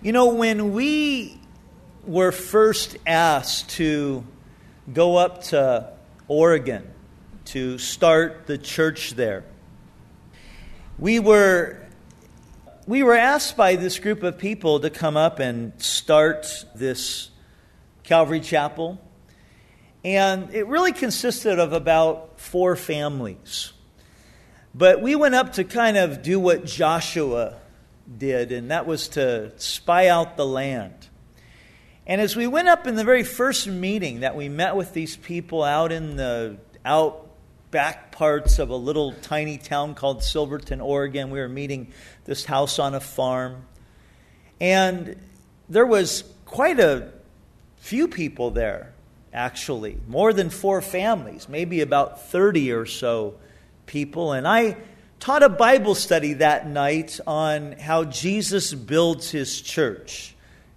You know, when we were first asked to go up to Oregon to start the church there, we were we were asked by this group of people to come up and start this Calvary Chapel. And it really consisted of about four families. But we went up to kind of do what Joshua did, and that was to spy out the land. And as we went up in the very first meeting that we met with these people out in the out back parts of a little tiny town called Silverton, Oregon. We were meeting this house on a farm. And there was quite a few people there, actually, more than four families, maybe about 30 or so people. And I taught a Bible study that night on how Jesus builds his church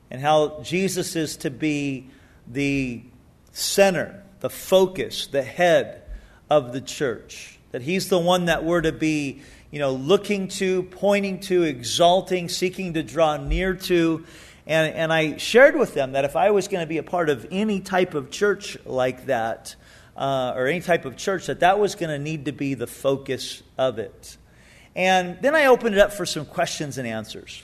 and how Jesus is to be the center, the focus, the head of the church. That he's the one that we're to be, you know, looking to, pointing to, exalting, seeking to draw near to. And, and I shared with them that if I was going to be a part of any type of church like that, uh, or any type of church, that that was going to need to be the focus of it. And then I opened it up for some questions and answers.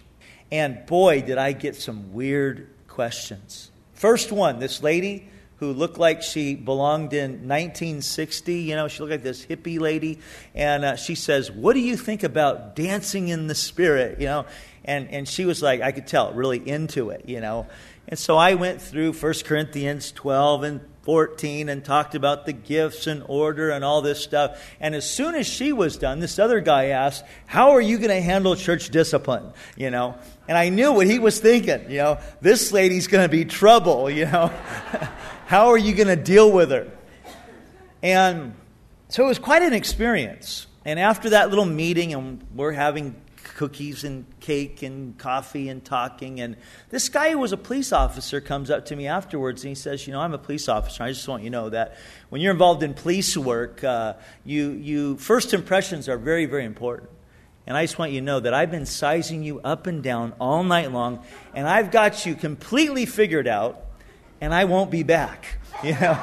And boy, did I get some weird questions. First one this lady who looked like she belonged in 1960. You know, she looked like this hippie lady. And uh, she says, What do you think about dancing in the spirit? You know, and, and she was like, I could tell, really into it, you know. And so I went through 1 Corinthians 12 and 14 and talked about the gifts and order and all this stuff. And as soon as she was done, this other guy asked, How are you going to handle church discipline? You know, and I knew what he was thinking. You know, this lady's going to be trouble, you know. How are you going to deal with her? And so it was quite an experience. And after that little meeting, and we're having cookies and cake and coffee and talking. And this guy who was a police officer comes up to me afterwards and he says, You know, I'm a police officer. I just want you to know that when you're involved in police work, uh, you, you, first impressions are very, very important. And I just want you to know that I've been sizing you up and down all night long, and I've got you completely figured out and I won't be back. You know?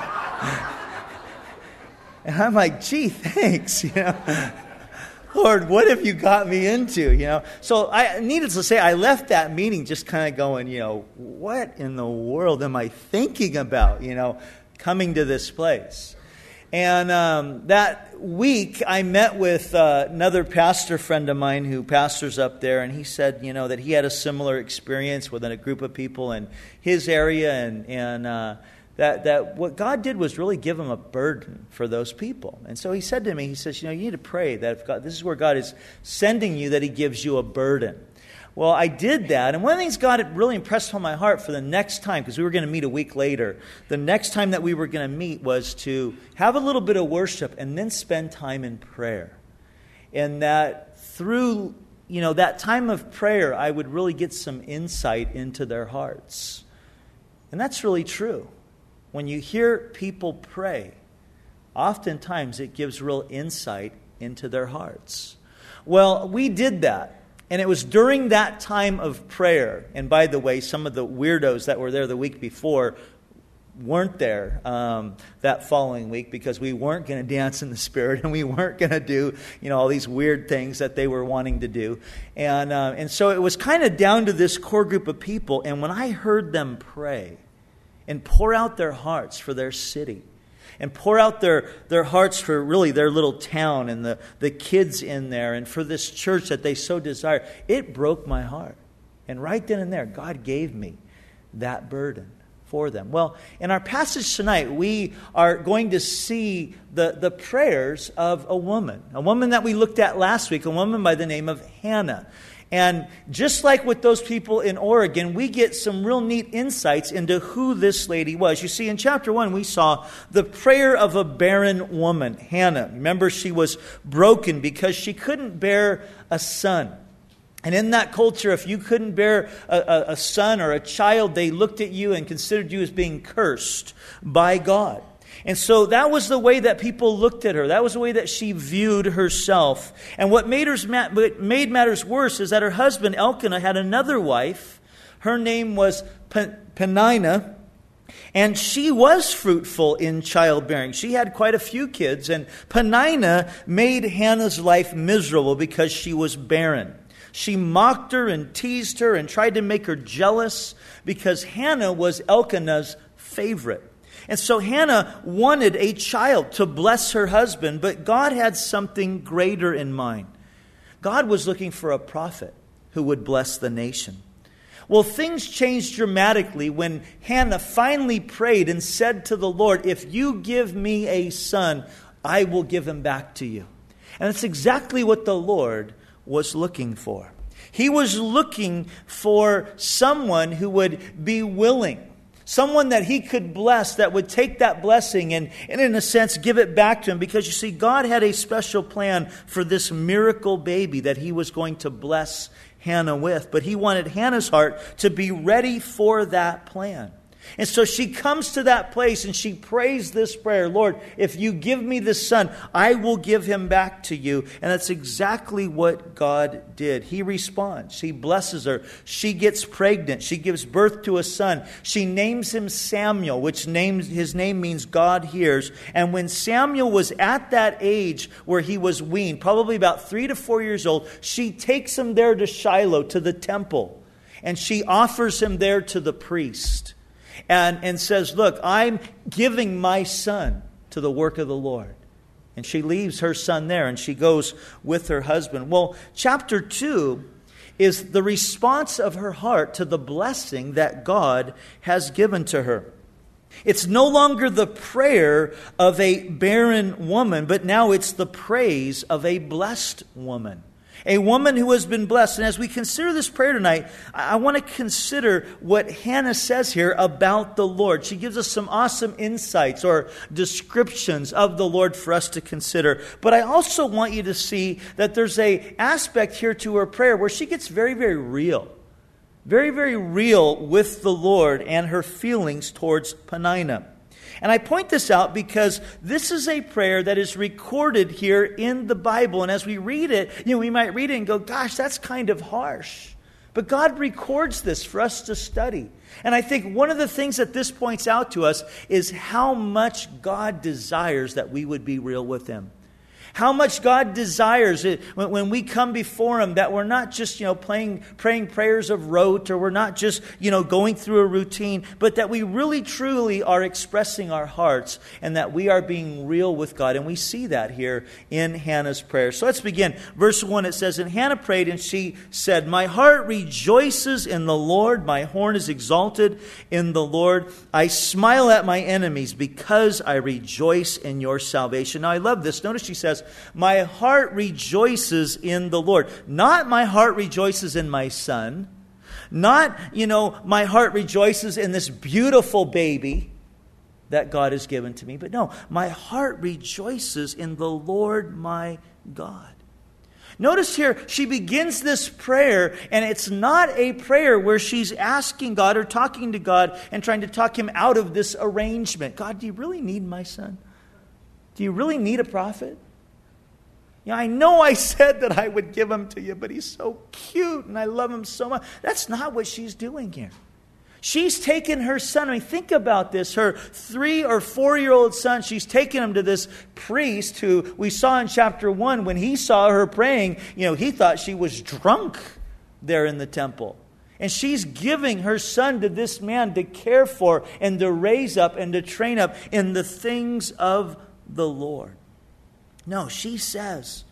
and I'm like, gee, thanks, you know. Lord, what have you got me into? You know. So I needless to say, I left that meeting just kind of going, you know, what in the world am I thinking about? You know, coming to this place. And um, that week, I met with uh, another pastor friend of mine who pastors up there, and he said, you know, that he had a similar experience within a group of people in his area, and, and uh, that, that what God did was really give him a burden for those people. And so he said to me, he says, you know, you need to pray that if God, this is where God is sending you, that he gives you a burden. Well, I did that. And one of the things God had really impressed on my heart for the next time, because we were going to meet a week later, the next time that we were going to meet was to have a little bit of worship and then spend time in prayer. And that through you know that time of prayer i would really get some insight into their hearts and that's really true when you hear people pray oftentimes it gives real insight into their hearts. Well we did that and it was during that time of prayer. And by the way, some of the weirdos that were there the week before weren't there um, that following week because we weren't going to dance in the spirit and we weren't going to do you know all these weird things that they were wanting to do. And uh, and so it was kind of down to this core group of people. And when i heard them pray and pour out their hearts for their city and pour out their, their hearts for really their little town and the, the kids in there and for this church that they so desire. It broke my heart. And right then and there, God gave me that burden for them. Well, in our passage tonight, we are going to see the, the prayers of a woman, a woman that we looked at last week, a woman by the name of Hannah. And just like with those people in Oregon, we get some real neat insights into who this lady was. You see, in chapter 1, we saw the prayer of a barren woman, Hannah. Remember, she was broken because she couldn't bear a son. And in that culture, if you couldn't bear a, a, a son or a child, they looked at you and considered you as being cursed by God. And so that was the way that people looked at her. That was the way that she viewed herself. And what made, made matters worse is that her husband, Elkanah, had another wife. Her name was Peninnah, And she was fruitful in childbearing. She had quite a few kids, and Peninnah made Hannah's life miserable because she was barren. She mocked her and teased her and tried to make her jealous because Hannah was Elkanah's favorite. And so Hannah wanted a child to bless her husband, but God had something greater in mind. God was looking for a prophet who would bless the nation. Well, things changed dramatically when Hannah finally prayed and said to the Lord, If you give me a son, I will give him back to you. And that's exactly what the Lord was looking for. He was looking for someone who would be willing Someone that he could bless that would take that blessing and, and, in a sense, give it back to him. Because you see, God had a special plan for this miracle baby that he was going to bless Hannah with. But he wanted Hannah's heart to be ready for that plan. And so she comes to that place and she prays this prayer Lord, if you give me this son, I will give him back to you. And that's exactly what God did. He responds, He blesses her. She gets pregnant. She gives birth to a son. She names him Samuel, which names, his name means God hears. And when Samuel was at that age where he was weaned, probably about three to four years old, she takes him there to Shiloh, to the temple. And she offers him there to the priest and, and says, Look, I'm giving my son to the work of the Lord. And she leaves her son there and she goes with her husband. Well, chapter 2 is the response of her heart to the blessing that God has given to her. It's no longer the prayer of a barren woman, but now it's the praise of a blessed woman a woman who has been blessed. And as we consider this prayer tonight, I want to consider what Hannah says here about the Lord. She gives us some awesome insights or descriptions of the Lord for us to consider. But I also want you to see that there's a aspect here to her prayer where she gets very, very real. Very, very real with the Lord and her feelings towards Peninnah. And I point this out because this is a prayer that is recorded here in the Bible. And as we read it, you know, we might read it and go, gosh, that's kind of harsh. But God records this for us to study. And I think one of the things that this points out to us is how much God desires that we would be real with Him. How much God desires it when, when we come before Him that we're not just, you know, playing, praying prayers of rote or we're not just, you know, going through a routine, but that we really truly are expressing our hearts and that we are being real with God. And we see that here in Hannah's prayer. So let's begin. Verse 1 it says, And Hannah prayed and she said, My heart rejoices in the Lord, my horn is exalted in the Lord. I smile at my enemies because I rejoice in your salvation. Now I love this. Notice she says, my heart rejoices in the Lord. Not my heart rejoices in my son. Not, you know, my heart rejoices in this beautiful baby that God has given to me. But no, my heart rejoices in the Lord my God. Notice here, she begins this prayer, and it's not a prayer where she's asking God or talking to God and trying to talk him out of this arrangement. God, do you really need my son? Do you really need a prophet? Yeah, I know I said that I would give him to you, but he's so cute and I love him so much. That's not what she's doing here. She's taken her son. I mean, think about this. Her three or four year old son, she's taken him to this priest who we saw in chapter one when he saw her praying. You know, he thought she was drunk there in the temple. And she's giving her son to this man to care for and to raise up and to train up in the things of the Lord. No, she says,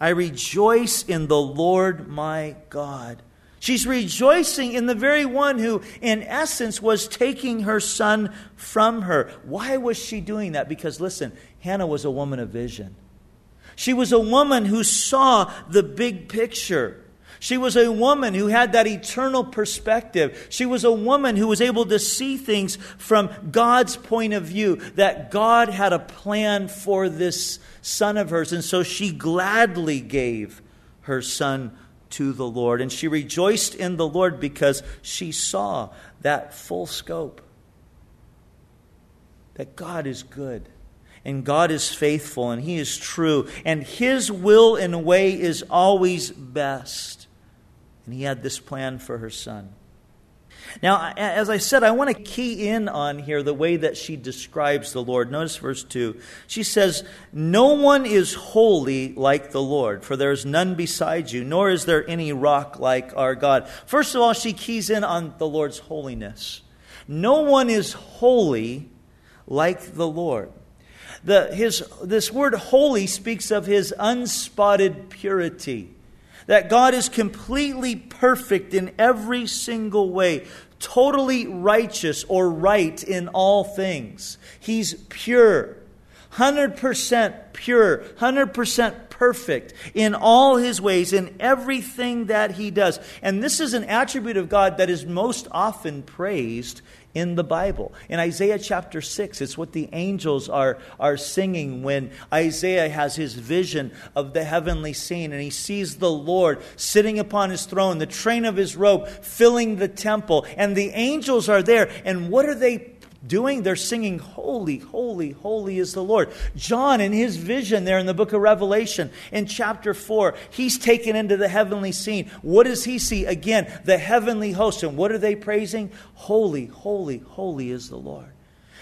I rejoice in the Lord my God. She's rejoicing in the very one who, in essence, was taking her son from her. Why was she doing that? Because, listen, Hannah was a woman of vision. She was a woman who saw the big picture. She was a woman who had that eternal perspective. She was a woman who was able to see things from God's point of view, that God had a plan for this son of hers. And so she gladly gave her son to the Lord. And she rejoiced in the Lord because she saw that full scope that God is good and God is faithful and He is true, and His will and way is always best. And he had this plan for her son. Now, as I said, I want to key in on here the way that she describes the Lord. Notice verse 2. She says, No one is holy like the Lord, for there is none beside you, nor is there any rock like our God. First of all, she keys in on the Lord's holiness. No one is holy like the Lord. The, his, this word holy speaks of his unspotted purity that God is completely perfect in every single way, totally righteous or right in all things. He's pure, 100% pure, 100% perfect in all his ways, in everything that he does. And this is an attribute of God that is most often praised in the Bible. In Isaiah chapter 6, it's what the angels are, are singing when Isaiah has his vision of the heavenly scene and he sees the Lord sitting upon his throne, the train of his robe filling the temple, and the angels are there. And what are they doing? They're singing, Holy, holy, holy is the Lord. John, in his vision there in the book of Revelation, in chapter 4, he's taken into the heavenly scene. What does he see? Again, the heavenly host. And what are they praising? Holy, holy, holy is the Lord.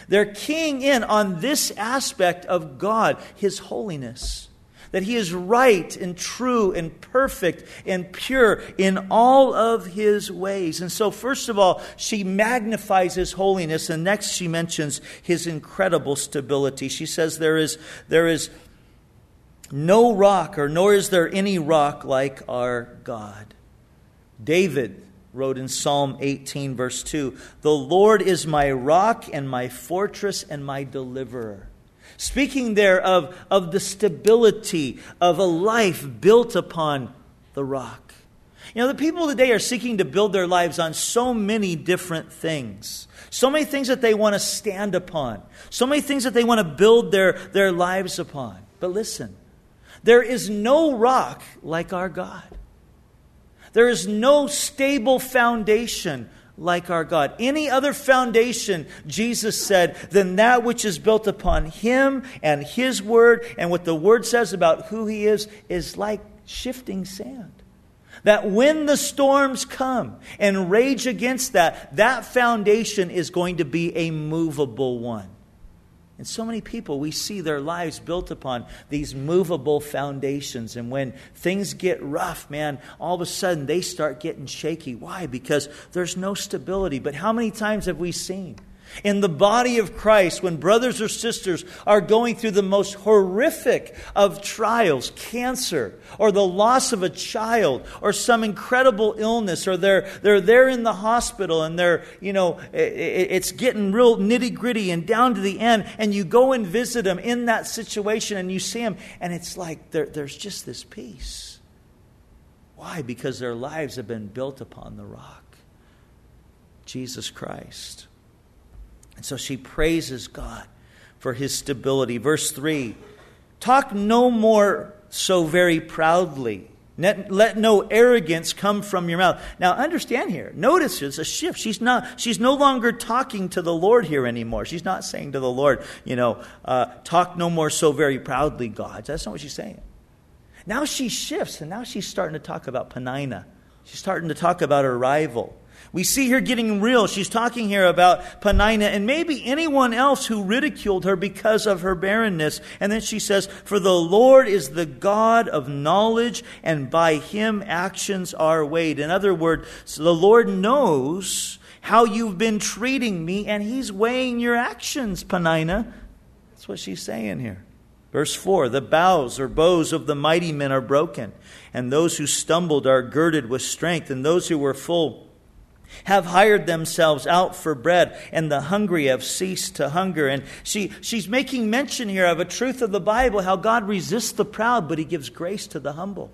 They're keying in on this aspect of God, his holiness that he is right and true and perfect and pure in all of his ways. And so, first of all, she magnifies his holiness, and next she mentions his incredible stability. She says, There is, there is no rock, or nor is there any rock like our God. David wrote in Psalm 18, verse 2 The Lord is my rock and my fortress and my deliverer. Speaking there of, of the stability of a life built upon the rock. You know, the people today are seeking to build their lives on so many different things. So many things that they want to stand upon. So many things that they want to build their, their lives upon. But listen, there is no rock like our God. There is no stable foundation like our God. Any other foundation, Jesus said, than that which is built upon Him and His Word and what the Word says about who He is, is like shifting sand. That when the storms come and rage against that, that foundation is going to be a movable one. And so many people, we see their lives built upon these movable foundations. And when things get rough, man, all of a sudden they start getting shaky. Why? Because there's no stability. But how many times have we seen? In the body of Christ when brothers or sisters are going through the most horrific of trials, cancer, or the loss of a child, or some incredible illness, or they're, they're there in the hospital and they're, you know, it's getting real nitty gritty and down to the end, and you go and visit them in that situation and you see them, and it's like there's just this peace. Why? Because their lives have been built upon the rock Jesus Christ. And so she praises God for his stability. Verse 3 Talk no more so very proudly. Let, no arrogance come from your mouth. Now, understand here. Notice there's a shift. She's not. She's no longer talking to the Lord here anymore. She's not saying to the Lord, you know, uh, talk no more so very proudly, God. That's not what she's saying. Now she shifts, and now she's starting to talk about Peninnah. She's starting to talk about her rival. We see her getting real. She's talking here about Peninnah and maybe anyone else who ridiculed her because of her barrenness. And then she says, For the Lord is the God of knowledge, and by him actions are weighed. In other words, the Lord knows how you've been treating me, and he's weighing your actions, Peninnah. That's what she's saying here. Verse 4 The bows or bows of the mighty men are broken, and those who stumbled are girded with strength, and those who were full have hired themselves out for bread, and the hungry have ceased to hunger. And she, she's making mention here of a truth of the Bible how God resists the proud, but he gives grace to the humble.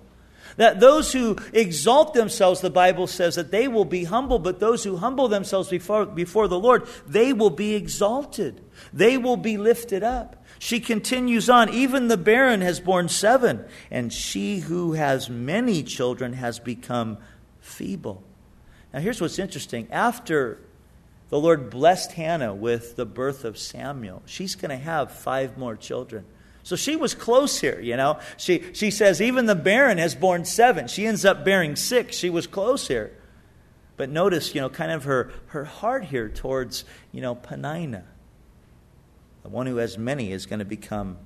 That those who exalt themselves, the Bible says, that they will be humble, but those who humble themselves before, before the Lord, they will be exalted. They will be lifted up. She continues on, even the barren has borne seven, and she who has many children has become feeble. Now, here's what's interesting. After the Lord blessed Hannah with the birth of Samuel, she's going to have five more children. So she was close here, you know. She, she says, even the barren has borne seven. She ends up bearing six. She was close here. But notice, you know, kind of her, her heart here towards, you know, Peninnah. The one who has many is going to become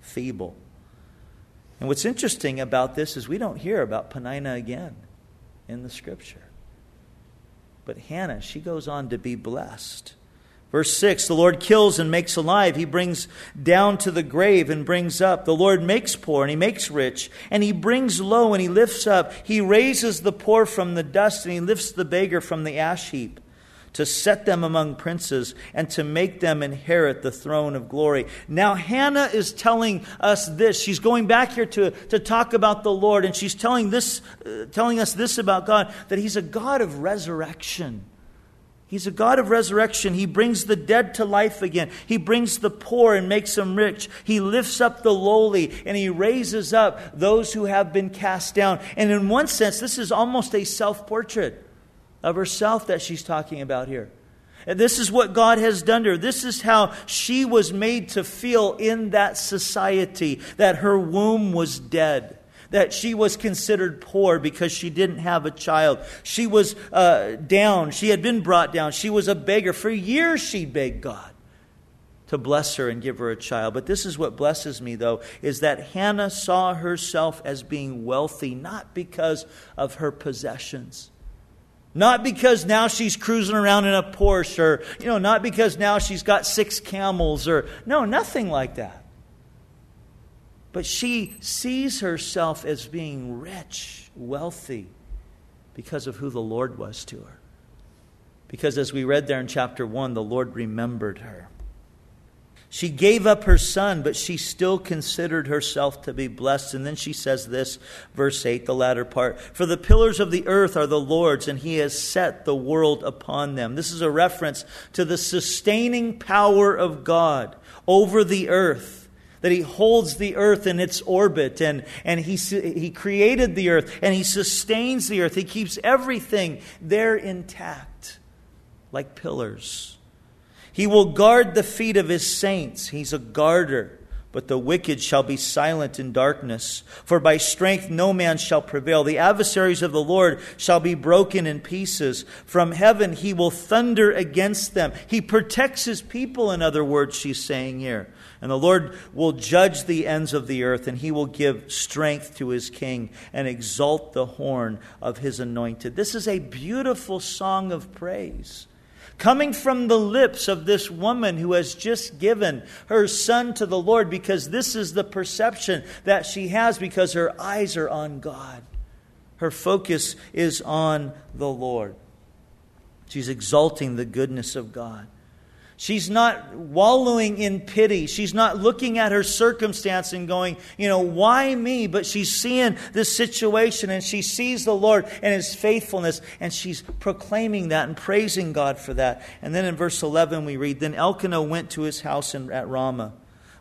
feeble. And what's interesting about this is we don't hear about Peninnah again in the scripture. But Hannah, she goes on to be blessed. Verse 6 The Lord kills and makes alive. He brings down to the grave and brings up. The Lord makes poor and he makes rich. And he brings low and he lifts up. He raises the poor from the dust and he lifts the beggar from the ash heap to set them among princes and to make them inherit the throne of glory. Now, Hannah is telling us this. She's going back here to, to talk about the Lord, and she's telling, this, uh, telling us this about God that He's a God of resurrection. He's a God of resurrection. He brings the dead to life again. He brings the poor and makes them rich. He lifts up the lowly and he raises up those who have been cast down. And in one sense, this is almost a self portrait of herself that she's talking about here. And this is what God has done to her. This is how she was made to feel in that society that her womb was dead that she was considered poor because she didn't have a child. She was uh, down. She had been brought down. She was a beggar. For years, she begged God to bless her and give her a child. But this is what blesses me, though, is that Hannah saw herself as being wealthy, not because of her possessions. Not because now she's cruising around in a Porsche, or, you know, not because now she's got six camels, or, no, nothing like that. But she sees herself as being rich, wealthy, because of who the Lord was to her. Because as we read there in chapter 1, the Lord remembered her. She gave up her son, but she still considered herself to be blessed. And then she says this, verse 8, the latter part For the pillars of the earth are the Lord's, and he has set the world upon them. This is a reference to the sustaining power of God over the earth that he holds the earth in its orbit and, and he, he created the earth and he sustains the earth. He keeps everything there intact like pillars. He will guard the feet of his saints. He's a guarder. But the wicked shall be silent in darkness, for by strength no man shall prevail. The adversaries of the Lord shall be broken in pieces. From heaven he will thunder against them. He protects his people, in other words, she's saying here. And the Lord will judge the ends of the earth, and he will give strength to his king and exalt the horn of his anointed. This is a beautiful song of praise coming from the lips of this woman who has just given her son to the Lord because this is the perception that she has because her eyes are on God. Her focus is on the Lord. She's exalting the goodness of God. She's not wallowing in pity. She's not looking at her circumstance and going, you know, why me? But she's seeing this situation and she sees the Lord and his faithfulness and she's proclaiming that and praising God for that. And then in verse 11 we read, Then Elkanah went to his house in, at Ramah.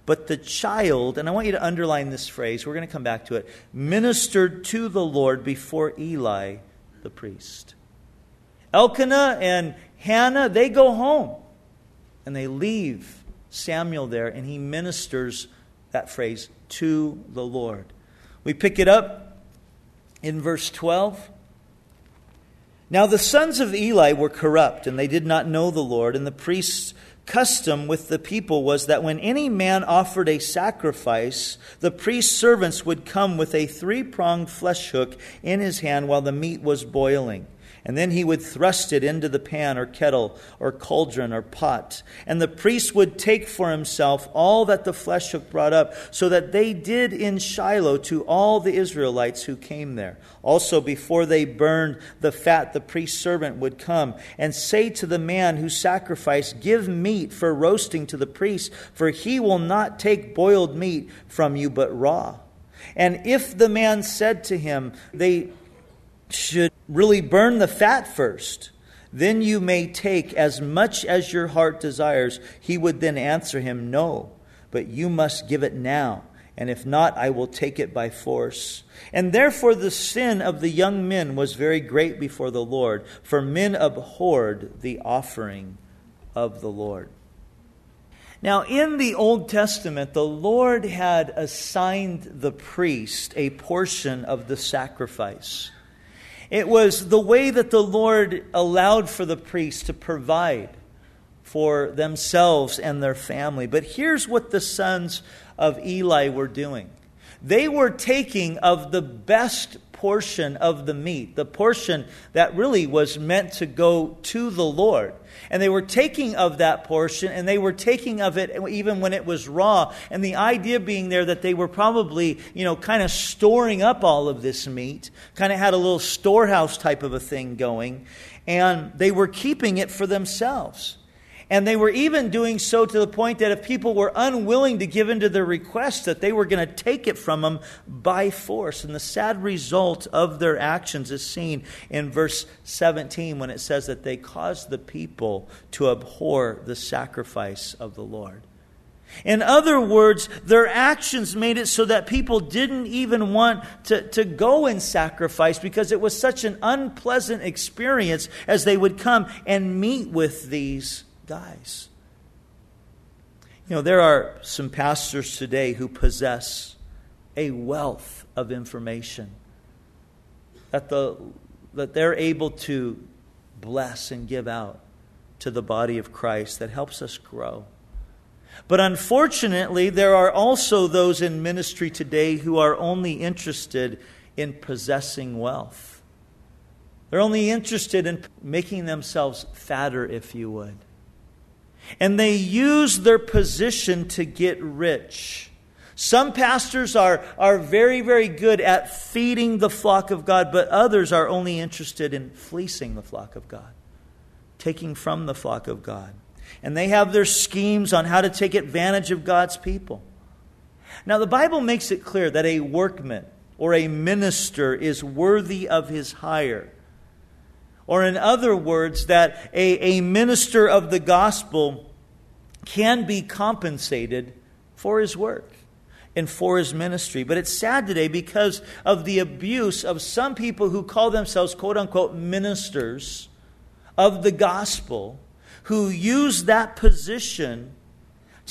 But the child, and I want you to underline this phrase, we're going to come back to it, ministered to the Lord before Eli the priest. Elkanah and Hannah, they go home and they leave Samuel there, and he ministers that phrase to the Lord. We pick it up in verse 12. Now the sons of Eli were corrupt, and they did not know the Lord, and the priest's custom with the people was that when any man offered a sacrifice, the priest's servants would come with a three pronged flesh hook in his hand while the meat was boiling. And then he would thrust it into the pan or kettle or cauldron or pot. And the priest would take for himself all that the flesh hook brought up, so that they did in Shiloh to all the Israelites who came there. Also, before they burned the fat, the priest's servant would come and say to the man who sacrificed, Give meat for roasting to the priest, for he will not take boiled meat from you, but raw. And if the man said to him, They should really burn the fat first. Then you may take as much as your heart desires. He would then answer him, No, but you must give it now. And if not, I will take it by force. And therefore the sin of the young men was very great before the Lord, for men abhorred the offering of the Lord. Now, in the Old Testament, the Lord had assigned the priest a portion of the sacrifice. It was the way that the Lord allowed for the priests to provide for themselves and their family. But here's what the sons of Eli were doing they were taking of the best portion of the meat, the portion that really was meant to go to the Lord. And they were taking of that portion and they were taking of it even when it was raw. And the idea being there that they were probably, you know, kind of storing up all of this meat, kind of had a little storehouse type of a thing going. And they were keeping it for themselves. And they were even doing so to the point that if people were unwilling to give in to their request, that they were going to take it from them by force. And the sad result of their actions is seen in verse 17 when it says that they caused the people to abhor the sacrifice of the Lord. In other words, their actions made it so that people didn't even want to, to go and sacrifice because it was such an unpleasant experience as they would come and meet with these guys. You know, there are some pastors today who possess a wealth of information that, the, that they're able to bless and give out to the body of Christ that helps us grow. But unfortunately, there are also those in ministry today who are only interested in possessing wealth. They're only interested in making themselves fatter, if you would. And they use their position to get rich. Some pastors are, are very, very good at feeding the flock of God, but others are only interested in fleecing the flock of God, taking from the flock of God. And they have their schemes on how to take advantage of God's people. Now, the Bible makes it clear that a workman or a minister is worthy of his hire. Or, in other words, that a, a minister of the gospel can be compensated for his work and for his ministry. But it's sad today because of the abuse of some people who call themselves, quote unquote, ministers of the gospel, who use that position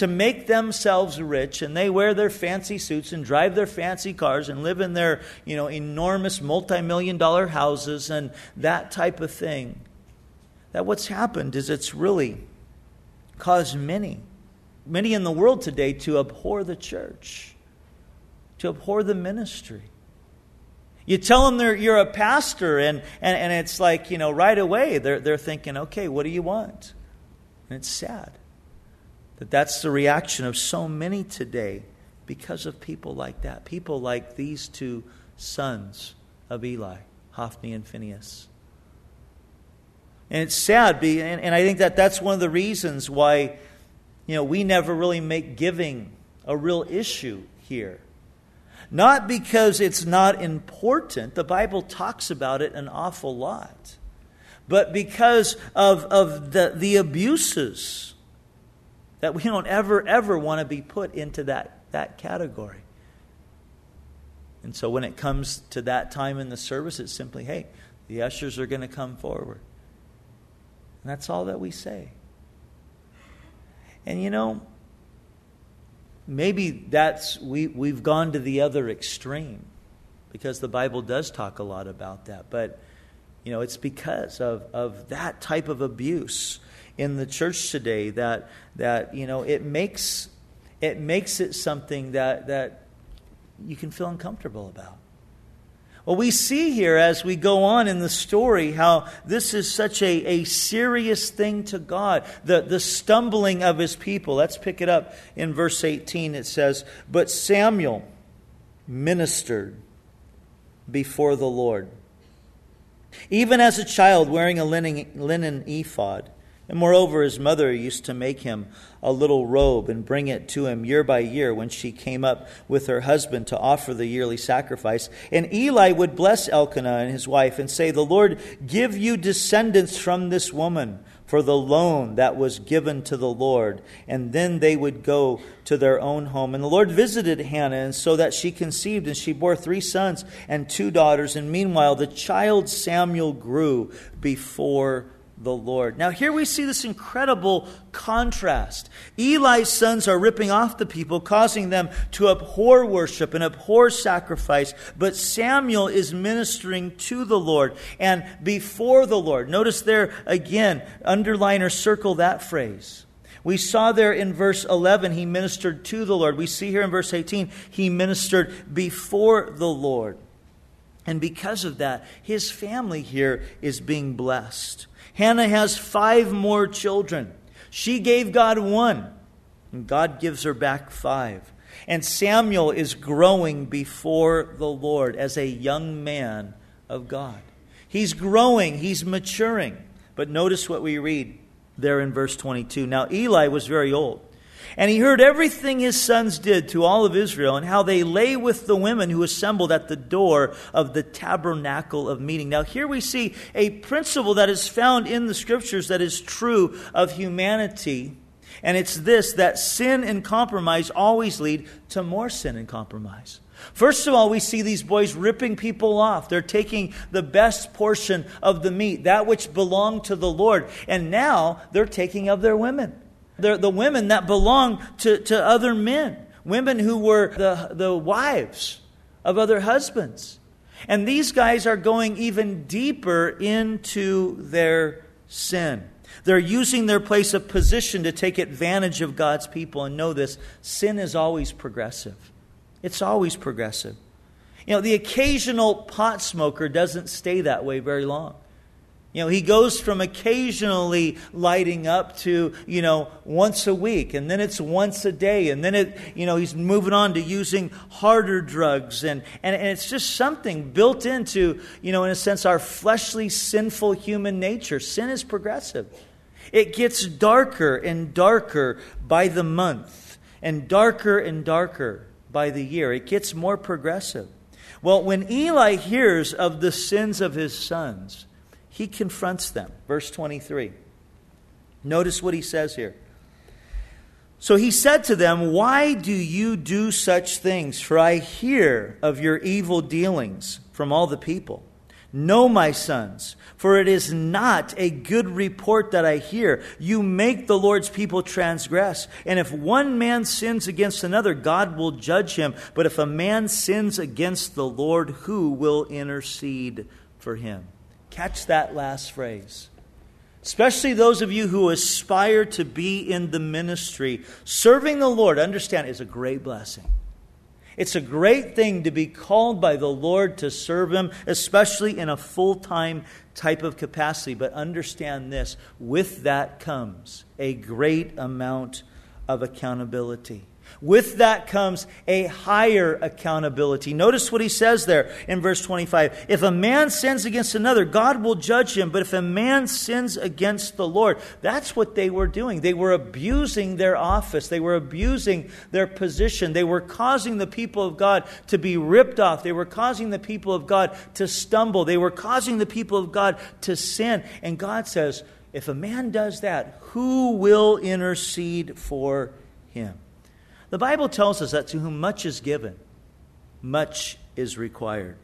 to make themselves rich and they wear their fancy suits and drive their fancy cars and live in their you know enormous multi-million dollar houses and that type of thing that what's happened is it's really caused many many in the world today to abhor the church to abhor the ministry. You tell them you're a pastor and, and, and it's like you know right away they're, they're thinking okay what do you want? And it's sad that that's the reaction of so many today because of people like that. People like these two sons of Eli, Hophni and Phinehas. And it's sad, and I think that that's one of the reasons why you know, we never really make giving a real issue here. Not because it's not important, the Bible talks about it an awful lot, but because of, of the, the abuses that we don't ever, ever want to be put into that, that category. And so when it comes to that time in the service, it's simply, hey, the ushers are going to come forward. And that's all that we say. And you know, maybe that's we, we've gone to the other extreme because the Bible does talk a lot about that. But you know, it's because of, of that type of abuse in the church today that that you know it makes it makes it something that that you can feel uncomfortable about. Well, we see here as we go on in the story how this is such a, a serious thing to God, the, the stumbling of his people. Let's pick it up in verse 18. It says, But Samuel ministered before the Lord, even as a child wearing a linen, linen ephod. And moreover, his mother used to make him a little robe and bring it to him year by year when she came up with her husband to offer the yearly sacrifice. And Eli would bless Elkanah and his wife and say, The Lord give you descendants from this woman for the loan that was given to the Lord. And then they would go to their own home. And the Lord visited Hannah, and so that she conceived, and she bore three sons and two daughters. And meanwhile, the child Samuel grew before the Lord. Now, here we see this incredible contrast. Eli's sons are ripping off the people, causing them to abhor worship and abhor sacrifice, but Samuel is ministering to the Lord and before the Lord. Notice there again, underline or circle that phrase. We saw there in verse 11, he ministered to the Lord. We see here in verse 18, he ministered before the Lord. And because of that, his family here is being blessed. Hannah has five more children. She gave God one, and God gives her back five. And Samuel is growing before the Lord as a young man of God. He's growing, he's maturing. But notice what we read there in verse 22. Now, Eli was very old and he heard everything his sons did to all of Israel, and how they lay with the women who assembled at the door of the tabernacle of meeting. Now, here we see a principle that is found in the scriptures that is true of humanity. And it's this that sin and compromise always lead to more sin and compromise. First of all, we see these boys ripping people off. They're taking the best portion of the meat, that which belonged to the Lord. And now they're taking of their women the, the women that belonged to, to other men, women who were the, the wives of other husbands. And these guys are going even deeper into their sin. They're using their place of position to take advantage of God's people. And know this sin is always progressive. It's always progressive. You know, the occasional pot smoker doesn't stay that way very long. You know, he goes from occasionally lighting up to, you know, once a week, and then it's once a day, and then it, you know, he's moving on to using harder drugs. And, and, and it's just something built into, you know, in a sense, our fleshly, sinful human nature. Sin is progressive. It gets darker and darker by the month, and darker and darker by the year. It gets more progressive. Well, when Eli hears of the sins of his sons, he confronts them. Verse 23. Notice what he says here. So he said to them, Why do you do such things? For I hear of your evil dealings from all the people. No, my sons, for it is not a good report that I hear. You make the Lord's people transgress. And if one man sins against another, God will judge him. But if a man sins against the Lord, who will intercede for him? Catch that last phrase. Especially those of you who aspire to be in the ministry, serving the Lord, understand, is a great blessing. It's a great thing to be called by the Lord to serve Him, especially in a full time type of capacity. But understand this with that comes a great amount of accountability. With that comes a higher accountability. Notice what he says there in verse 25. If a man sins against another, God will judge him. But if a man sins against the Lord, that's what they were doing. They were abusing their office, they were abusing their position. They were causing the people of God to be ripped off. They were causing the people of God to stumble. They were causing the people of God to sin. And God says, if a man does that, who will intercede for him? The Bible tells us that to whom much is given, much is required.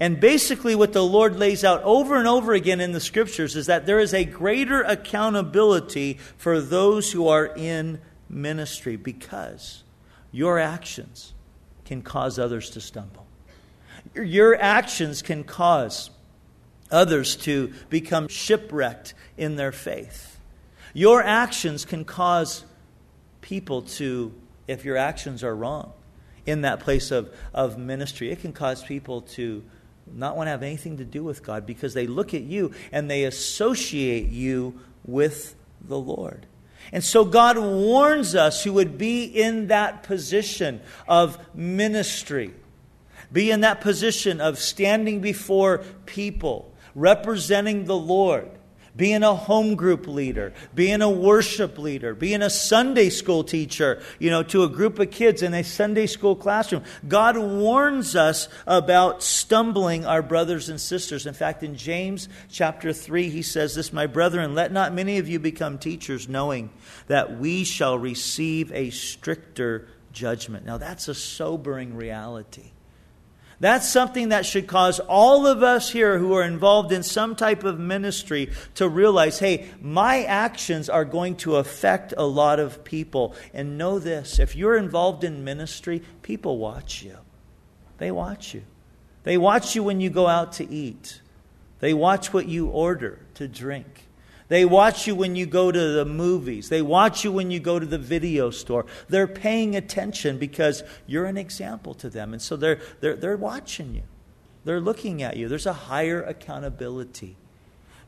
And basically, what the Lord lays out over and over again in the scriptures is that there is a greater accountability for those who are in ministry because your actions can cause others to stumble. Your actions can cause others to become shipwrecked in their faith. Your actions can cause people to if your actions are wrong in that place of, of ministry. It can cause people to not want to have anything to do with God because they look at you and they associate you with the Lord. And so God warns us who would be in that position of ministry, be in that position of standing before people, representing the Lord being a home group leader, being a worship leader, being a Sunday school teacher, you know, to a group of kids in a Sunday school classroom. God warns us about stumbling our brothers and sisters. In fact, in James chapter 3, he says this, My brethren, let not many of you become teachers, knowing that we shall receive a stricter judgment. Now, that's a sobering reality That's something that should cause all of us here who are involved in some type of ministry to realize hey, my actions are going to affect a lot of people. And know this if you're involved in ministry, people watch you. They watch you. They watch you when you go out to eat, they watch what you order to drink. They watch you when you go to the movies. They watch you when you go to the video store. They're paying attention because you're an example to them. And so they're, they're, they're watching you, they're looking at you. There's a higher accountability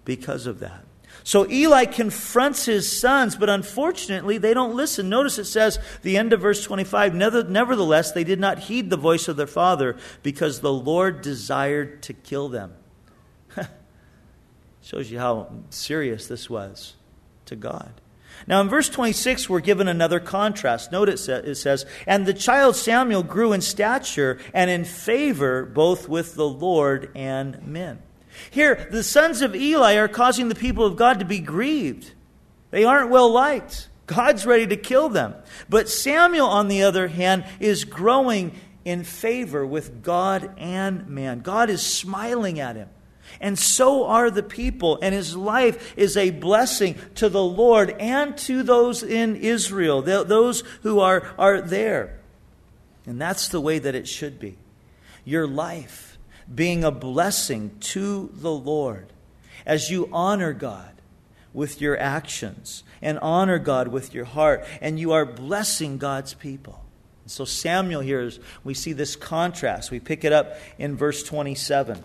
because of that. So Eli confronts his sons, but unfortunately they don't listen. Notice it says, the end of verse 25, nevertheless, they did not heed the voice of their father because the Lord desired to kill them. Shows you how serious this was to God. Now, in verse 26, we're given another contrast. Notice it says, And the child Samuel grew in stature and in favor both with the Lord and men. Here, the sons of Eli are causing the people of God to be grieved. They aren't well liked. God's ready to kill them. But Samuel, on the other hand, is growing in favor with God and man. God is smiling at him. And so are the people. And his life is a blessing to the Lord and to those in Israel, those who are, are there. And that's the way that it should be. Your life being a blessing to the Lord as you honor God with your actions and honor God with your heart, and you are blessing God's people. So, Samuel here, is, we see this contrast. We pick it up in verse 27.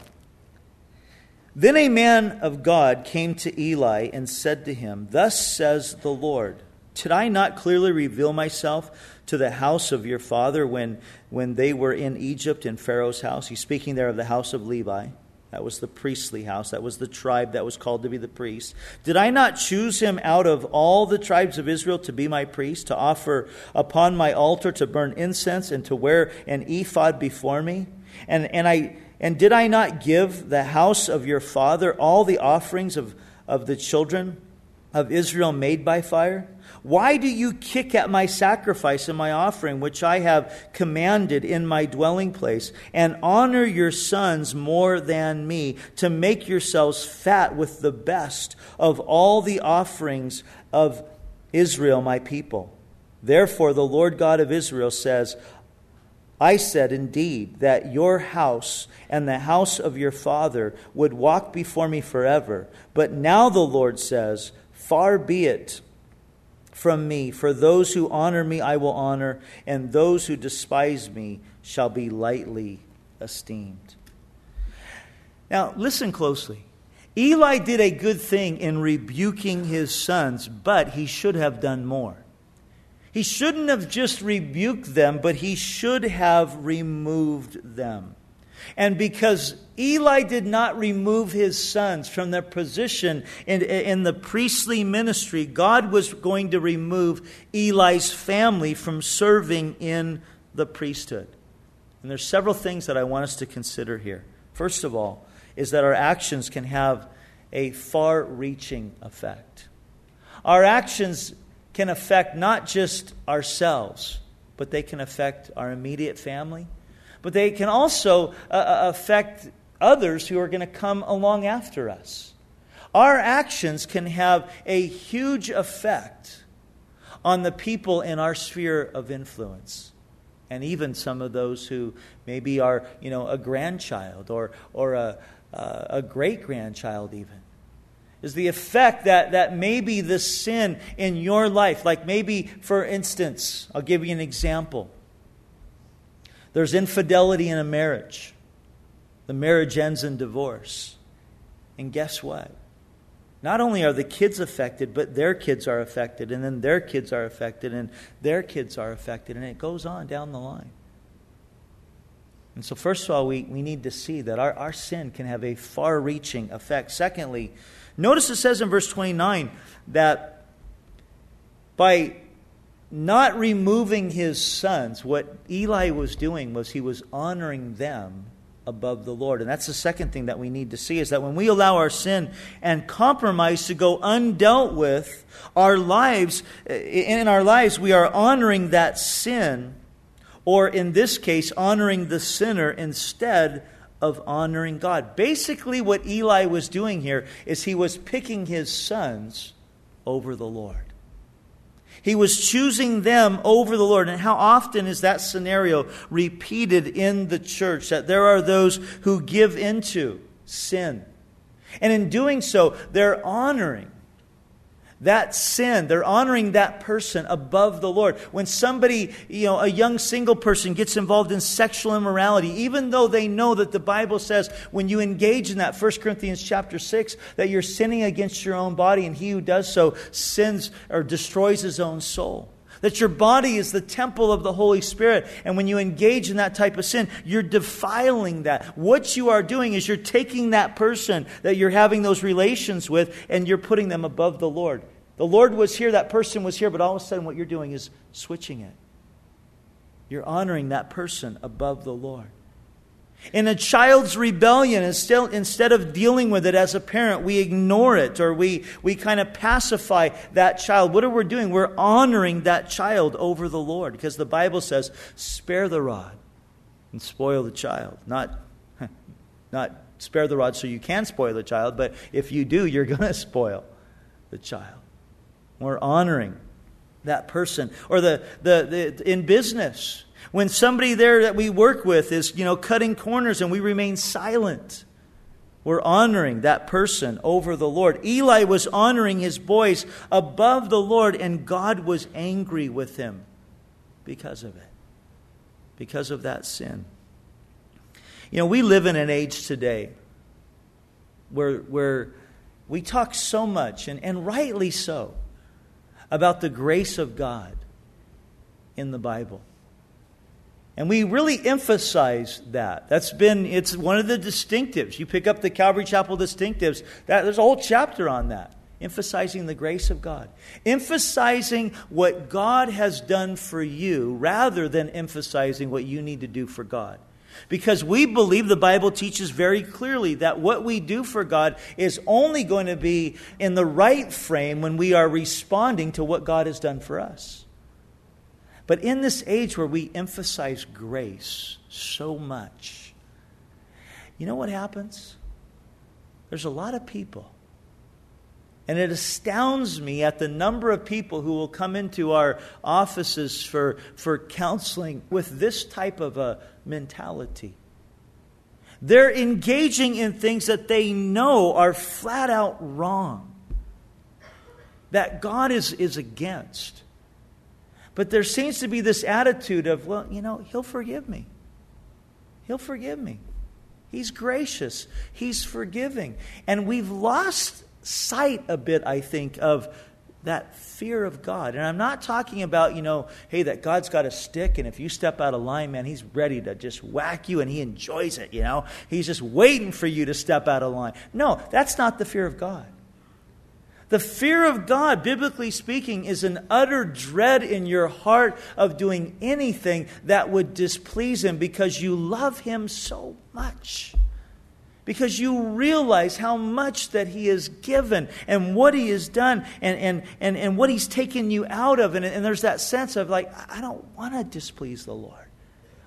Then a man of God came to Eli and said to him, Thus says the Lord, Did I not clearly reveal myself to the house of your father when, when they were in Egypt in Pharaoh's house? He's speaking there of the house of Levi. That was the priestly house. That was the tribe that was called to be the priest. Did I not choose him out of all the tribes of Israel to be my priest, to offer upon my altar, to burn incense, and to wear an ephod before me? And, and I and did I not give the house of your father all the offerings of, of the children of Israel made by fire? Why do you kick at my sacrifice and my offering, which I have commanded in my dwelling place, and honor your sons more than me, to make yourselves fat with the best of all the offerings of Israel, my people? Therefore, the Lord God of Israel says, I said indeed that your house and the house of your father would walk before me forever. But now the Lord says, Far be it from me, for those who honor me I will honor, and those who despise me shall be lightly esteemed. Now, listen closely. Eli did a good thing in rebuking his sons, but he should have done more. He shouldn't have just rebuked them, but he should have removed them. And because Eli did not remove his sons from their position in, in the priestly ministry, God was going to remove Eli's family from serving in the priesthood. And there's several things that I want us to consider here. First of all, is that our actions can have a far reaching effect. Our actions can affect not just ourselves, but they can affect our immediate family, but they can also uh, uh affect others who are going to come along after us. Our actions can have a huge effect on the people in our sphere of influence. And even some of those who maybe are, you know, a grandchild or, or a, uh, a great grandchild, even is the effect that, that maybe the sin in your life, like maybe, for instance, I'll give you an example. There's infidelity in a marriage, the marriage ends in divorce. And guess what? Not only are the kids affected, but their kids are affected, and then their kids are affected, and their kids are affected, and it goes on down the line. And so, first of all, we, we need to see that our, our sin can have a far reaching effect. Secondly, Notice it says in verse 29 that by not removing his sons, what Eli was doing was he was honoring them above the Lord. And that's the second thing that we need to see is that when we allow our sin and compromise to go undealt with, our lives in our lives we are honoring that sin or in this case, honoring the sinner instead of honoring God. Basically, what Eli was doing here is he was picking his sons over the Lord. He was choosing them over the Lord. And how often is that scenario repeated in the church that there are those who give into sin? And in doing so, they're honoring that sin. They're honoring that person above the Lord. When somebody, you know, a young single person gets involved in sexual immorality, even though they know that the Bible says when you engage in that, 1 Corinthians chapter 6, that you're sinning against your own body, and he who does so sins or destroys his own soul. That your body is the temple of the Holy Spirit. And when you engage in that type of sin, you're defiling that. What you are doing is you're taking that person that you're having those relations with and you're putting them above the Lord. The Lord was here, that person was here, but all of a sudden what you're doing is switching it. You're honoring that person above the Lord. In a child's rebellion, instead of dealing with it as a parent, we ignore it or we, we kind of pacify that child. What are we doing? We're honoring that child over the Lord because the Bible says, spare the rod and spoil the child. Not, not spare the rod so you can spoil the child, but if you do, you're going to spoil the child. We're honoring that person. Or the, the, the in business, when somebody there that we work with is, you know, cutting corners and we remain silent, we're honoring that person over the Lord. Eli was honoring his boys above the Lord, and God was angry with him because of it, because of that sin. You know, we live in an age today where, where we talk so much, and, and rightly so, about the grace of God in the Bible. And we really emphasize that. That's been, it's one of the distinctives. You pick up the Calvary Chapel distinctives, that, there's a whole chapter on that, emphasizing the grace of God. Emphasizing what God has done for you rather than emphasizing what you need to do for God. Because we believe the Bible teaches very clearly that what we do for God is only going to be in the right frame when we are responding to what God has done for us. But in this age where we emphasize grace so much, you know what happens? There's a lot of people. And it astounds me at the number of people who will come into our offices for, for counseling with this type of a mentality. They're engaging in things that they know are flat out wrong, that God is, is against. But there seems to be this attitude of, well, you know, He'll forgive me. He'll forgive me. He's gracious, He's forgiving. And we've lost sight a bit, I think, of that fear of God. And I'm not talking about, you know, hey, that God's got a stick, and if you step out of line, man, He's ready to just whack you, and He enjoys it, you know? He's just waiting for you to step out of line. No, that's not the fear of God. The fear of God, biblically speaking, is an utter dread in your heart of doing anything that would displease Him because you love Him so much. Because you realize how much that He has given and what He has done and, and, and, and what He's taken you out of. And, and there's that sense of, like, I don't want to displease the Lord.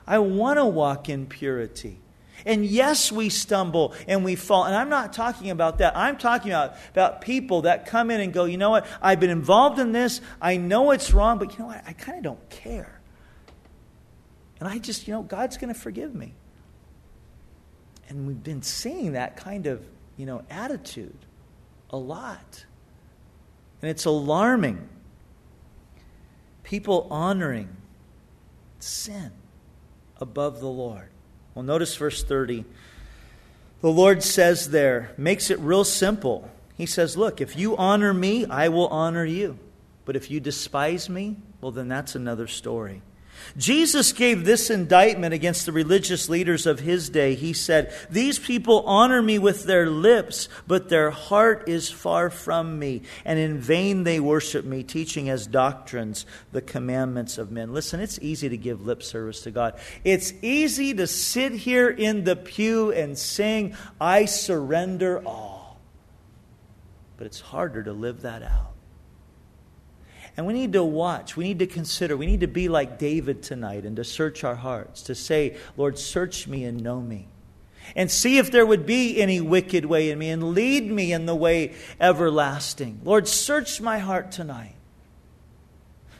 I want to walk in purity. And yes, we stumble and we fall. And I'm not talking about that. I'm talking about, about people that come in and go, you know what? I've been involved in this. I know it's wrong, but you know what? I kind of don't care. And I just, you know, God's going to forgive me. And we've been seeing that kind of, you know, attitude a lot. And it's alarming. People honoring sin above the Lord. Well, notice verse 30. The Lord says there, makes it real simple. He says, Look, if you honor me, I will honor you. But if you despise me, well, then that's another story. Jesus gave this indictment against the religious leaders of his day. He said, These people honor me with their lips, but their heart is far from me, and in vain they worship me, teaching as doctrines the commandments of men. Listen, it's easy to give lip service to God. It's easy to sit here in the pew and sing, I surrender all. But it's harder to live that out. And we need to watch, we need to consider, we need to be like David tonight and to search our hearts, to say, Lord, search me and know me. And see if there would be any wicked way in me and lead me in the way everlasting. Lord, search my heart tonight.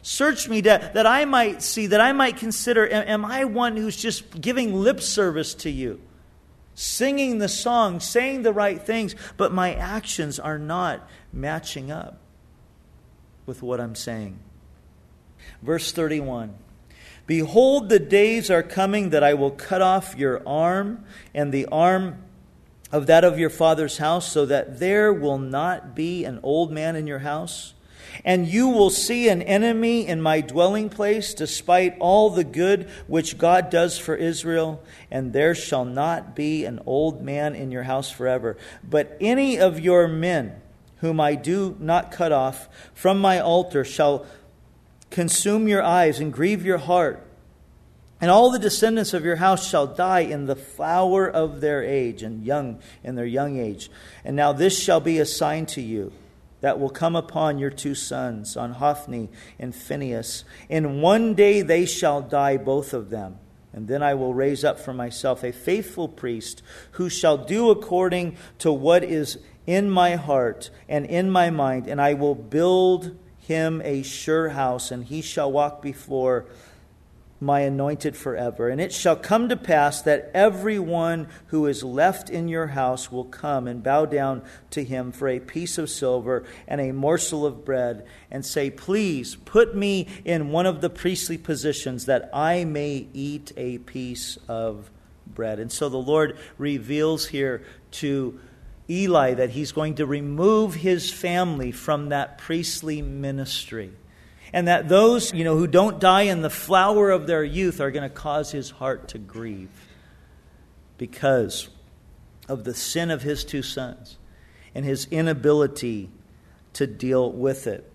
Search me that, that I might see, that I might consider am, am I one who's just giving lip service to you? Singing the song, saying the right things, but my actions are not matching up with what I'm saying. Verse 31 Behold, the days are coming that I will cut off your arm and the arm of that of your father's house, so that there will not be an old man in your house. And you will see an enemy in my dwelling place, despite all the good which God does for Israel. And there shall not be an old man in your house forever. But any of your men, whom I do not cut off from my altar, shall consume your eyes and grieve your heart. And all the descendants of your house shall die in the flower of their age and young in their young age. And now this shall be a sign to you that will come upon your two sons, on Hophni and Phinehas. In one day they shall die, both of them. And then I will raise up for myself a faithful priest who shall do according to what is in my heart and in my mind, and I will build him a sure house, and he shall walk before my anointed forever. And it shall come to pass that everyone who is left in your house will come and bow down to him for a piece of silver and a morsel of bread, and say, Please put me in one of the priestly positions that I may eat a piece of bread. And so the Lord reveals here to Eli that he's going to remove his family from that priestly ministry. And that those you know who don't die in the flower of their youth are going to cause his heart to grieve because of the sin of his two sons and his inability to deal with it.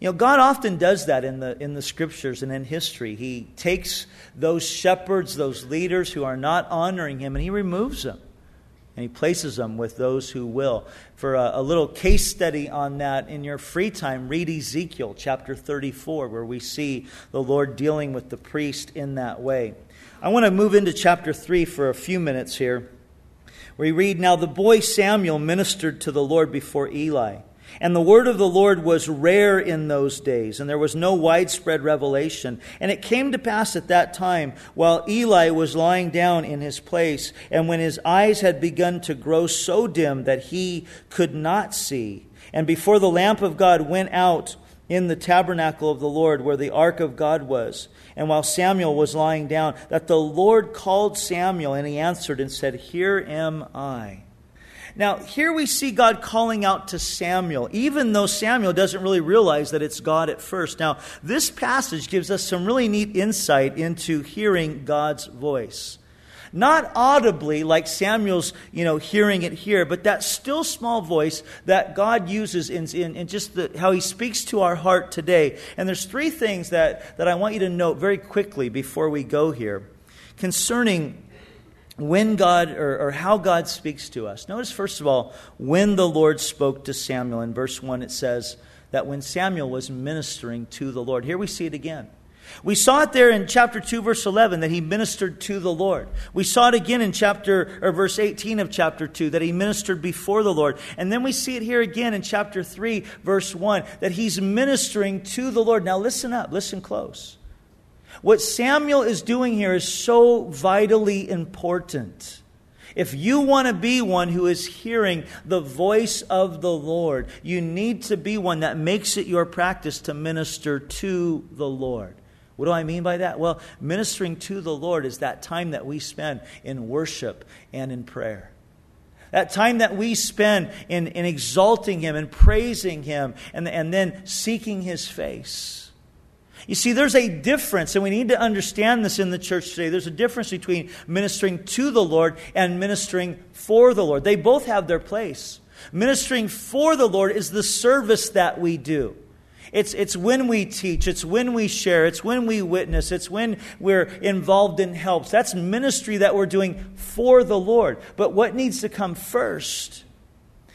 You know god often does that in the in the scriptures and in history. He takes those shepherds those leaders who are not honoring him and he removes them and he places them with those who will. For a, a, little case study on that in your free time, read Ezekiel chapter 34, where we see the Lord dealing with the priest in that way. I want to move into chapter 3 for a few minutes here, we read Now the boy Samuel ministered to the Lord before Eli. And the word of the Lord was rare in those days, and there was no widespread revelation. And it came to pass at that time, while Eli was lying down in his place, and when his eyes had begun to grow so dim that he could not see, and before the lamp of God went out in the tabernacle of the Lord where the ark of God was, and while Samuel was lying down, that the Lord called Samuel, and he answered and said, Here am I. Now, here we see God calling out to Samuel, even though Samuel doesn't really realize that it's God at first. Now, this passage gives us some really neat insight into hearing God's voice. Not audibly like Samuel's, you know, hearing it here, but that still small voice that God uses in, in, in just the, how he speaks to our heart today. And there's three things that, that I want you to note very quickly before we go here concerning when God or, or, how God speaks to us. Notice, first of all, when the Lord spoke to Samuel. In verse 1, it says that when Samuel was ministering to the Lord. Here we see it again. We saw it there in chapter 2, verse 11, that he ministered to the Lord. We saw it again in chapter, or verse 18 of chapter 2, that he ministered before the Lord. And then we see it here again in chapter 3, verse 1, that he's ministering to the Lord. Now listen up, listen close. What Samuel is doing here is so vitally important. If you want to be one who is hearing the voice of the Lord, you need to be one that makes it your practice to minister to the Lord. What do I mean by that? Well, ministering to the Lord is that time that we spend in worship and in prayer. That time that we spend in, in exalting Him and praising Him and, and then seeking His face. You see, there's a difference, and we need to understand this in the church today. There's a difference between ministering to the Lord and ministering for the Lord. They both have their place. Ministering for the Lord is the service that we do. It's, it's when we teach, it's when we share, it's when we witness, it's when we're involved in helps. That's ministry that we're doing for the Lord. But what needs to come first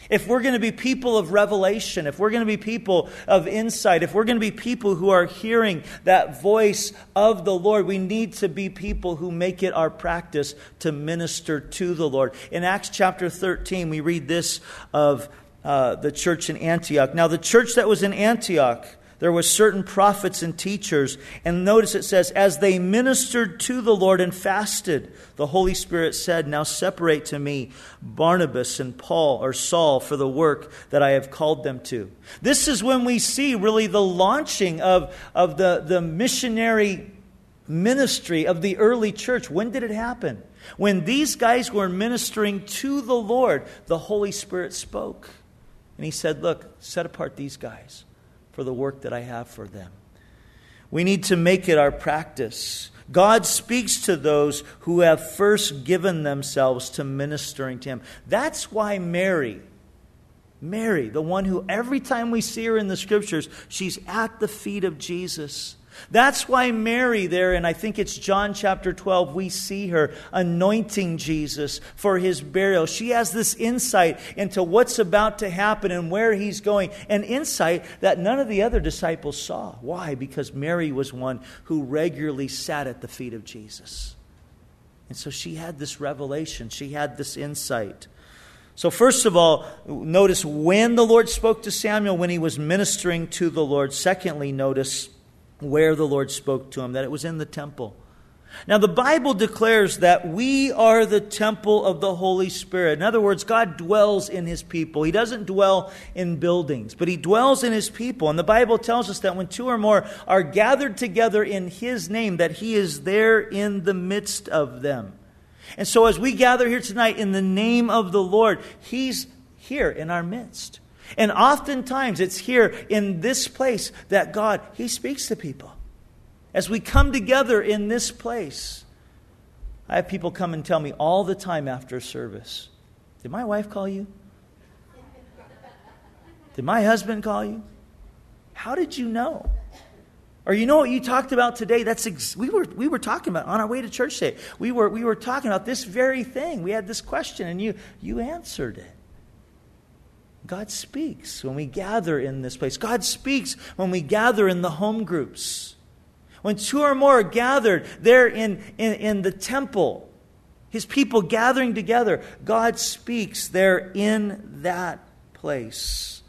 If we're going to be people of revelation, if we're going to be people of insight, if we're going to be people who are hearing that voice of the Lord, we need to be people who make it our practice to minister to the Lord. In Acts chapter 13, we read this of uh, the church in Antioch. Now, the church that was in Antioch, there were certain prophets and teachers. And notice it says, as they ministered to the Lord and fasted, the Holy Spirit said, Now separate to me Barnabas and Paul or Saul for the work that I have called them to. This is when we see really the launching of, of the, the missionary ministry of the early church. When did it happen? When these guys were ministering to the Lord, the Holy Spirit spoke. And he said, Look, set apart these guys for the work that I have for them. We need to make it our practice. God speaks to those who have first given themselves to ministering to Him. That's why Mary, Mary, the one who every time we see her in the scriptures, she's at the feet of Jesus. That's why Mary, there, and I think it's John chapter 12, we see her anointing Jesus for his burial. She has this insight into what's about to happen and where he's going, an insight that none of the other disciples saw. Why? Because Mary was one who regularly sat at the feet of Jesus. And so she had this revelation, she had this insight. So, first of all, notice when the Lord spoke to Samuel when he was ministering to the Lord. Secondly, notice where the Lord spoke to him, that it was in the temple. Now, the Bible declares that we are the temple of the Holy Spirit. In other words, God dwells in his people. He doesn't dwell in buildings, but he dwells in his people. And the Bible tells us that when two or more are gathered together in his name, that he is there in the midst of them. And so, as we gather here tonight in the name of the Lord, he's here in our midst. And oftentimes it's here in this place that God, He speaks to people. As we come together in this place, I have people come and tell me all the time after service Did my wife call you? Did my husband call you? How did you know? Or you know what you talked about today? That's ex- we were we were talking about on our way to church today. We were we were talking about this very thing. We had this question and you you answered it. God speaks when we gather in this place. God speaks when we gather in the home groups. When two or more are gathered there in, in, in the temple, his people gathering together, God speaks there in that place.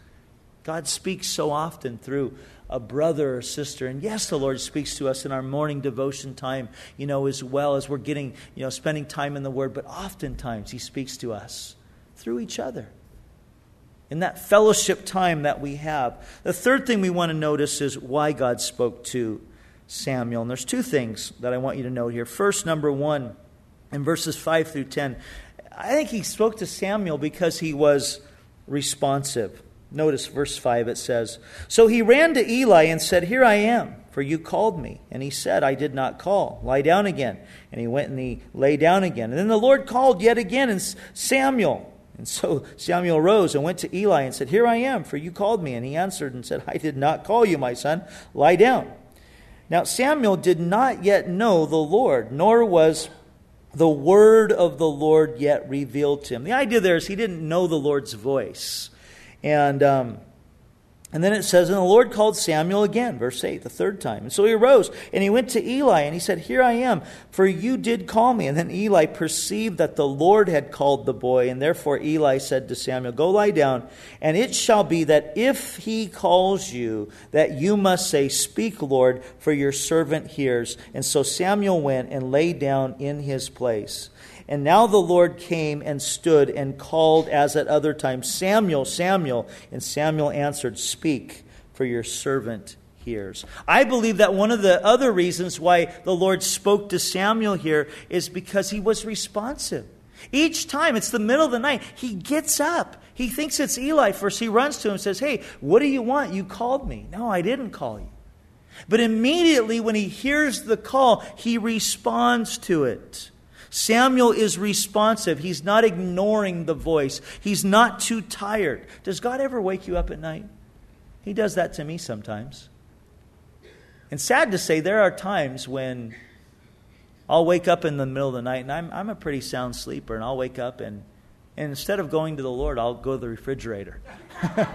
God speaks so often through a brother or sister. And yes, the Lord speaks to us in our morning devotion time, you know, as well as we're getting, you know, spending time in the Word. But oftentimes He speaks to us through each other in that fellowship time that we have. The third thing we want to notice is why God spoke to Samuel. And there's two things that I want you to note here. First, number one, in verses 5 through 10, I think he spoke to Samuel because he was responsive. Notice verse 5, it says, So he ran to Eli and said, Here I am, for you called me. And he said, I did not call. Lie down again. And he went and he lay down again. And then the Lord called yet again, and Samuel. And so Samuel rose and went to Eli and said, Here I am, for you called me. And he answered and said, I did not call you, my son. Lie down. Now Samuel did not yet know the Lord, nor was the word of the Lord yet revealed to him. The idea there is he didn't know the Lord's voice. And um, and then it says, And the Lord called Samuel again, verse 8, the third time. And so he arose and he went to Eli and he said, Here I am, for you did call me. And then Eli perceived that the Lord had called the boy. And therefore Eli said to Samuel, Go lie down. And it shall be that if he calls you, that you must say, Speak, Lord, for your servant hears. And so Samuel went and lay down in his place. And now the Lord came and stood and called as at other times, Samuel, Samuel. And Samuel answered, Speak, for your servant hears. I believe that one of the other reasons why the Lord spoke to Samuel here is because he was responsive. Each time, it's the middle of the night, he gets up. He thinks it's Eli first. He runs to him and says, Hey, what do you want? You called me. No, I didn't call you. But immediately when he hears the call, he responds to it. Samuel is responsive. He's not ignoring the voice. He's not too tired. Does God ever wake you up at night? He does that to me sometimes. And sad to say, there are times when I'll wake up in the middle of the night, and I'm, I'm a pretty sound sleeper, and I'll wake up and And instead of going to the Lord, I'll go to the refrigerator.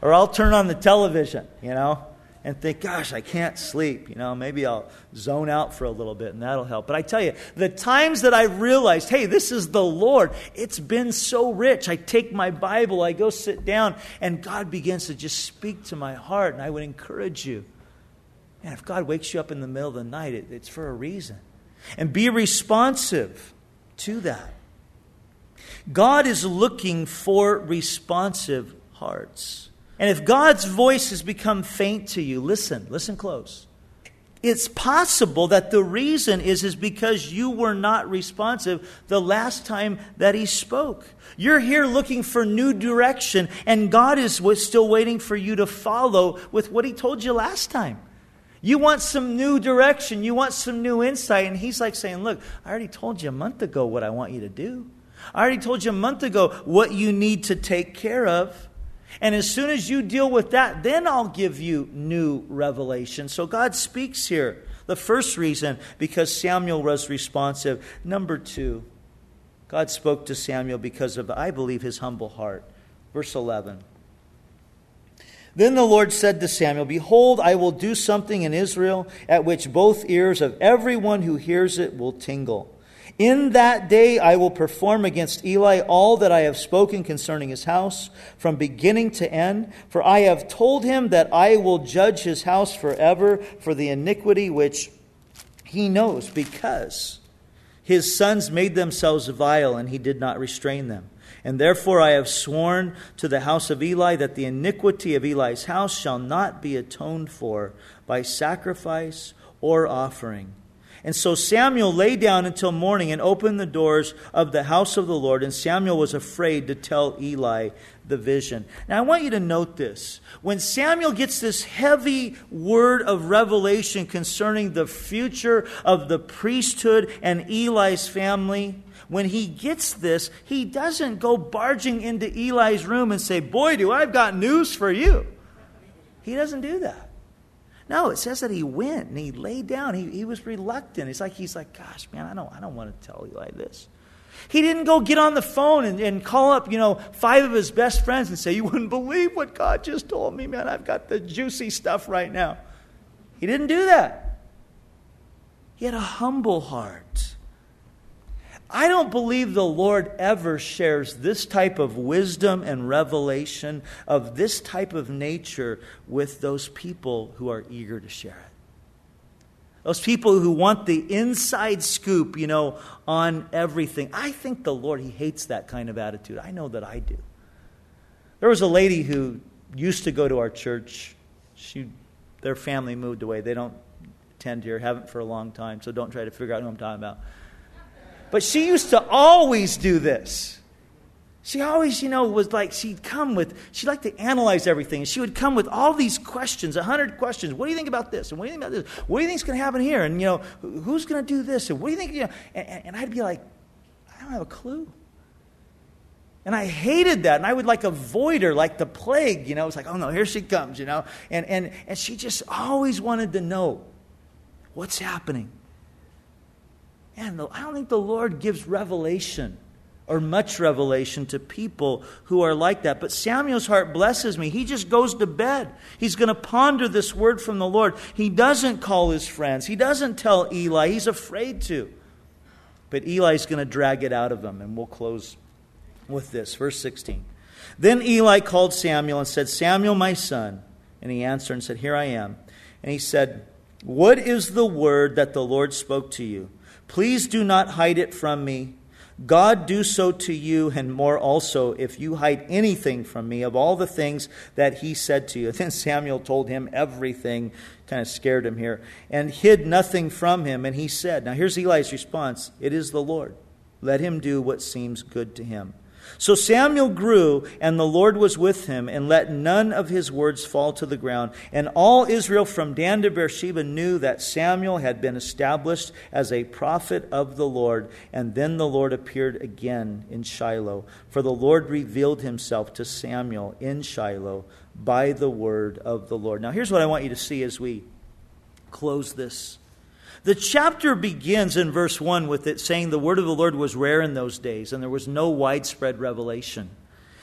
or I'll turn on the television, you know, and think, gosh, I can't sleep. You know, maybe I'll zone out for a little bit and that'll help. But I tell you, the times that I realized, hey, this is the Lord, it's been so rich. I take my Bible, I go sit down, and God begins to just speak to my heart. And I would encourage you. And if God wakes you up in the middle of the night, it, it's for a reason. And be responsive to that. God is looking for responsive hearts. And if God's voice has become faint to you, listen, listen close. It's possible that the reason is, is because you were not responsive the last time that He spoke. You're here looking for new direction, and God is still waiting for you to follow with what He told you last time. You want some new direction, you want some new insight, and He's like saying, Look, I already told you a month ago what I want you to do. I already told you a month ago what you need to take care of. And as soon as you deal with that, then I'll give you new revelation. So God speaks here. The first reason, because Samuel was responsive. Number two, God spoke to Samuel because of, I believe, his humble heart. Verse 11. Then the Lord said to Samuel, Behold, I will do something in Israel at which both ears of everyone who hears it will tingle. In that day I will perform against Eli all that I have spoken concerning his house, from beginning to end. For I have told him that I will judge his house forever for the iniquity which he knows, because his sons made themselves vile, and he did not restrain them. And therefore I have sworn to the house of Eli that the iniquity of Eli's house shall not be atoned for by sacrifice or offering and so Samuel lay down until morning and opened the doors of the house of the Lord, and Samuel was afraid to tell Eli the vision. Now, I want you to note this. When Samuel gets this heavy word of revelation concerning the future of the priesthood and Eli's family, when he gets this, he doesn't go barging into Eli's room and say, Boy, do I've got news for you. He doesn't do that. No, it says that he went and he laid down. He, he was reluctant. It's like he's like, gosh, man, I don't, I don't want to tell you like this. He didn't go get on the phone and, and call up, you know, five of his best friends and say, You wouldn't believe what God just told me, man. I've got the juicy stuff right now. He didn't do that. He had a humble heart. I don't believe the Lord ever shares this type of wisdom and revelation of this type of nature with those people who are eager to share it. Those people who want the inside scoop, you know, on everything. I think the Lord, He hates that kind of attitude. I know that I do. There was a lady who used to go to our church. She, their family moved away. They don't attend here, haven't for a long time, so don't try to figure out who I'm talking about. But she used to always do this. She always, you know, was like, she'd come with, she liked to analyze everything. She would come with all these questions, a hundred questions. What do you think about this? And what do you think about this? What do you think's going to happen here? And, you know, who's going to do this? And what do you think? You know, and, and I'd be like, I don't have a clue. And I hated that. And I would like avoid her like the plague, you know. It's like, oh no, here she comes, you know. And, and, and she just always wanted to know what's happening. And I don't think the Lord gives revelation or much revelation to people who are like that. But Samuel's heart blesses me. He just goes to bed. He's going to ponder this word from the Lord. He doesn't call his friends, he doesn't tell Eli. He's afraid to. But Eli's going to drag it out of him. And we'll close with this. Verse 16. Then Eli called Samuel and said, Samuel, my son. And he answered and said, Here I am. And he said, What is the word that the Lord spoke to you? Please do not hide it from me. God do so to you and more also if you hide anything from me of all the things that he said to you. Then Samuel told him everything, kind of scared him here, and hid nothing from him. And he said, Now here's Eli's response It is the Lord. Let him do what seems good to him. So Samuel grew, and the Lord was with him, and let none of his words fall to the ground. And all Israel from Dan to Beersheba knew that Samuel had been established as a prophet of the Lord. And then the Lord appeared again in Shiloh, for the Lord revealed himself to Samuel in Shiloh by the word of the Lord. Now, here's what I want you to see as we close this The chapter begins in verse 1 with it saying the word of the Lord was rare in those days and there was no widespread revelation.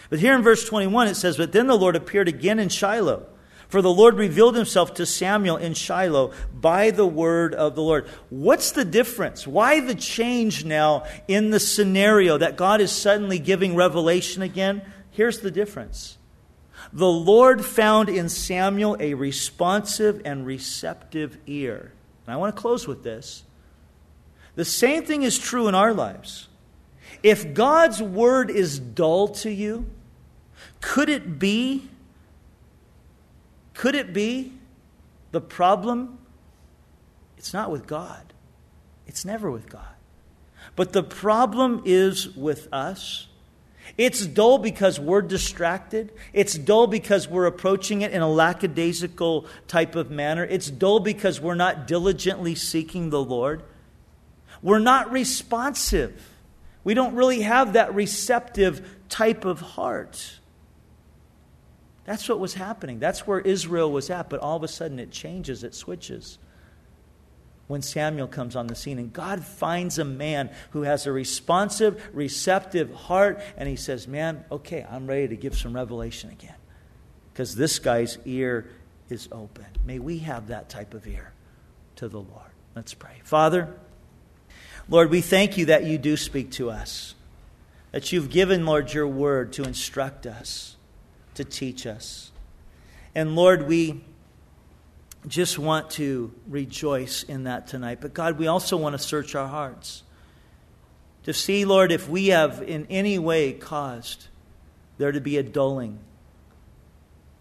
But here in verse 21 it says, But then the Lord appeared again in Shiloh. For the Lord revealed himself to Samuel in Shiloh by the word of the Lord. What's the difference? Why the change now in the scenario that God is suddenly giving revelation again? Here's the difference. The Lord found in Samuel a responsive and receptive ear. And I want to close with this. The same thing is true in our lives. If God's word is dull to you, could it be could it be the problem it's not with God. It's never with God. But the problem is with us. It's dull because we're distracted. It's dull because we're approaching it in a lackadaisical type of manner. It's dull because we're not diligently seeking the Lord. We're not responsive. We don't really have that receptive type of heart. That's what was happening. That's where Israel was at, but all of a sudden it changes, it switches when Samuel comes on the scene. And God finds a man who has a responsive, receptive heart, and he says, Man, okay, I'm ready to give some revelation again. Because this guy's ear is open. May we have that type of ear to the Lord. Let's pray. Father, Lord, we thank you that you do speak to us, that you've given, Lord, your word to instruct us, to teach us. And Lord, we just want to rejoice in that tonight. But God, we also want to search our hearts to see, Lord, if we have in any way caused there to be a dulling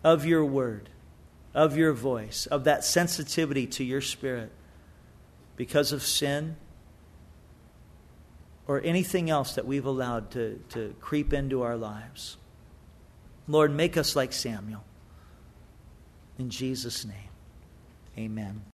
of your word, of your voice, of that sensitivity to your spirit because of sin or anything else that we've allowed to, to creep into our lives. Lord, make us like Samuel. In Jesus' name. Amen.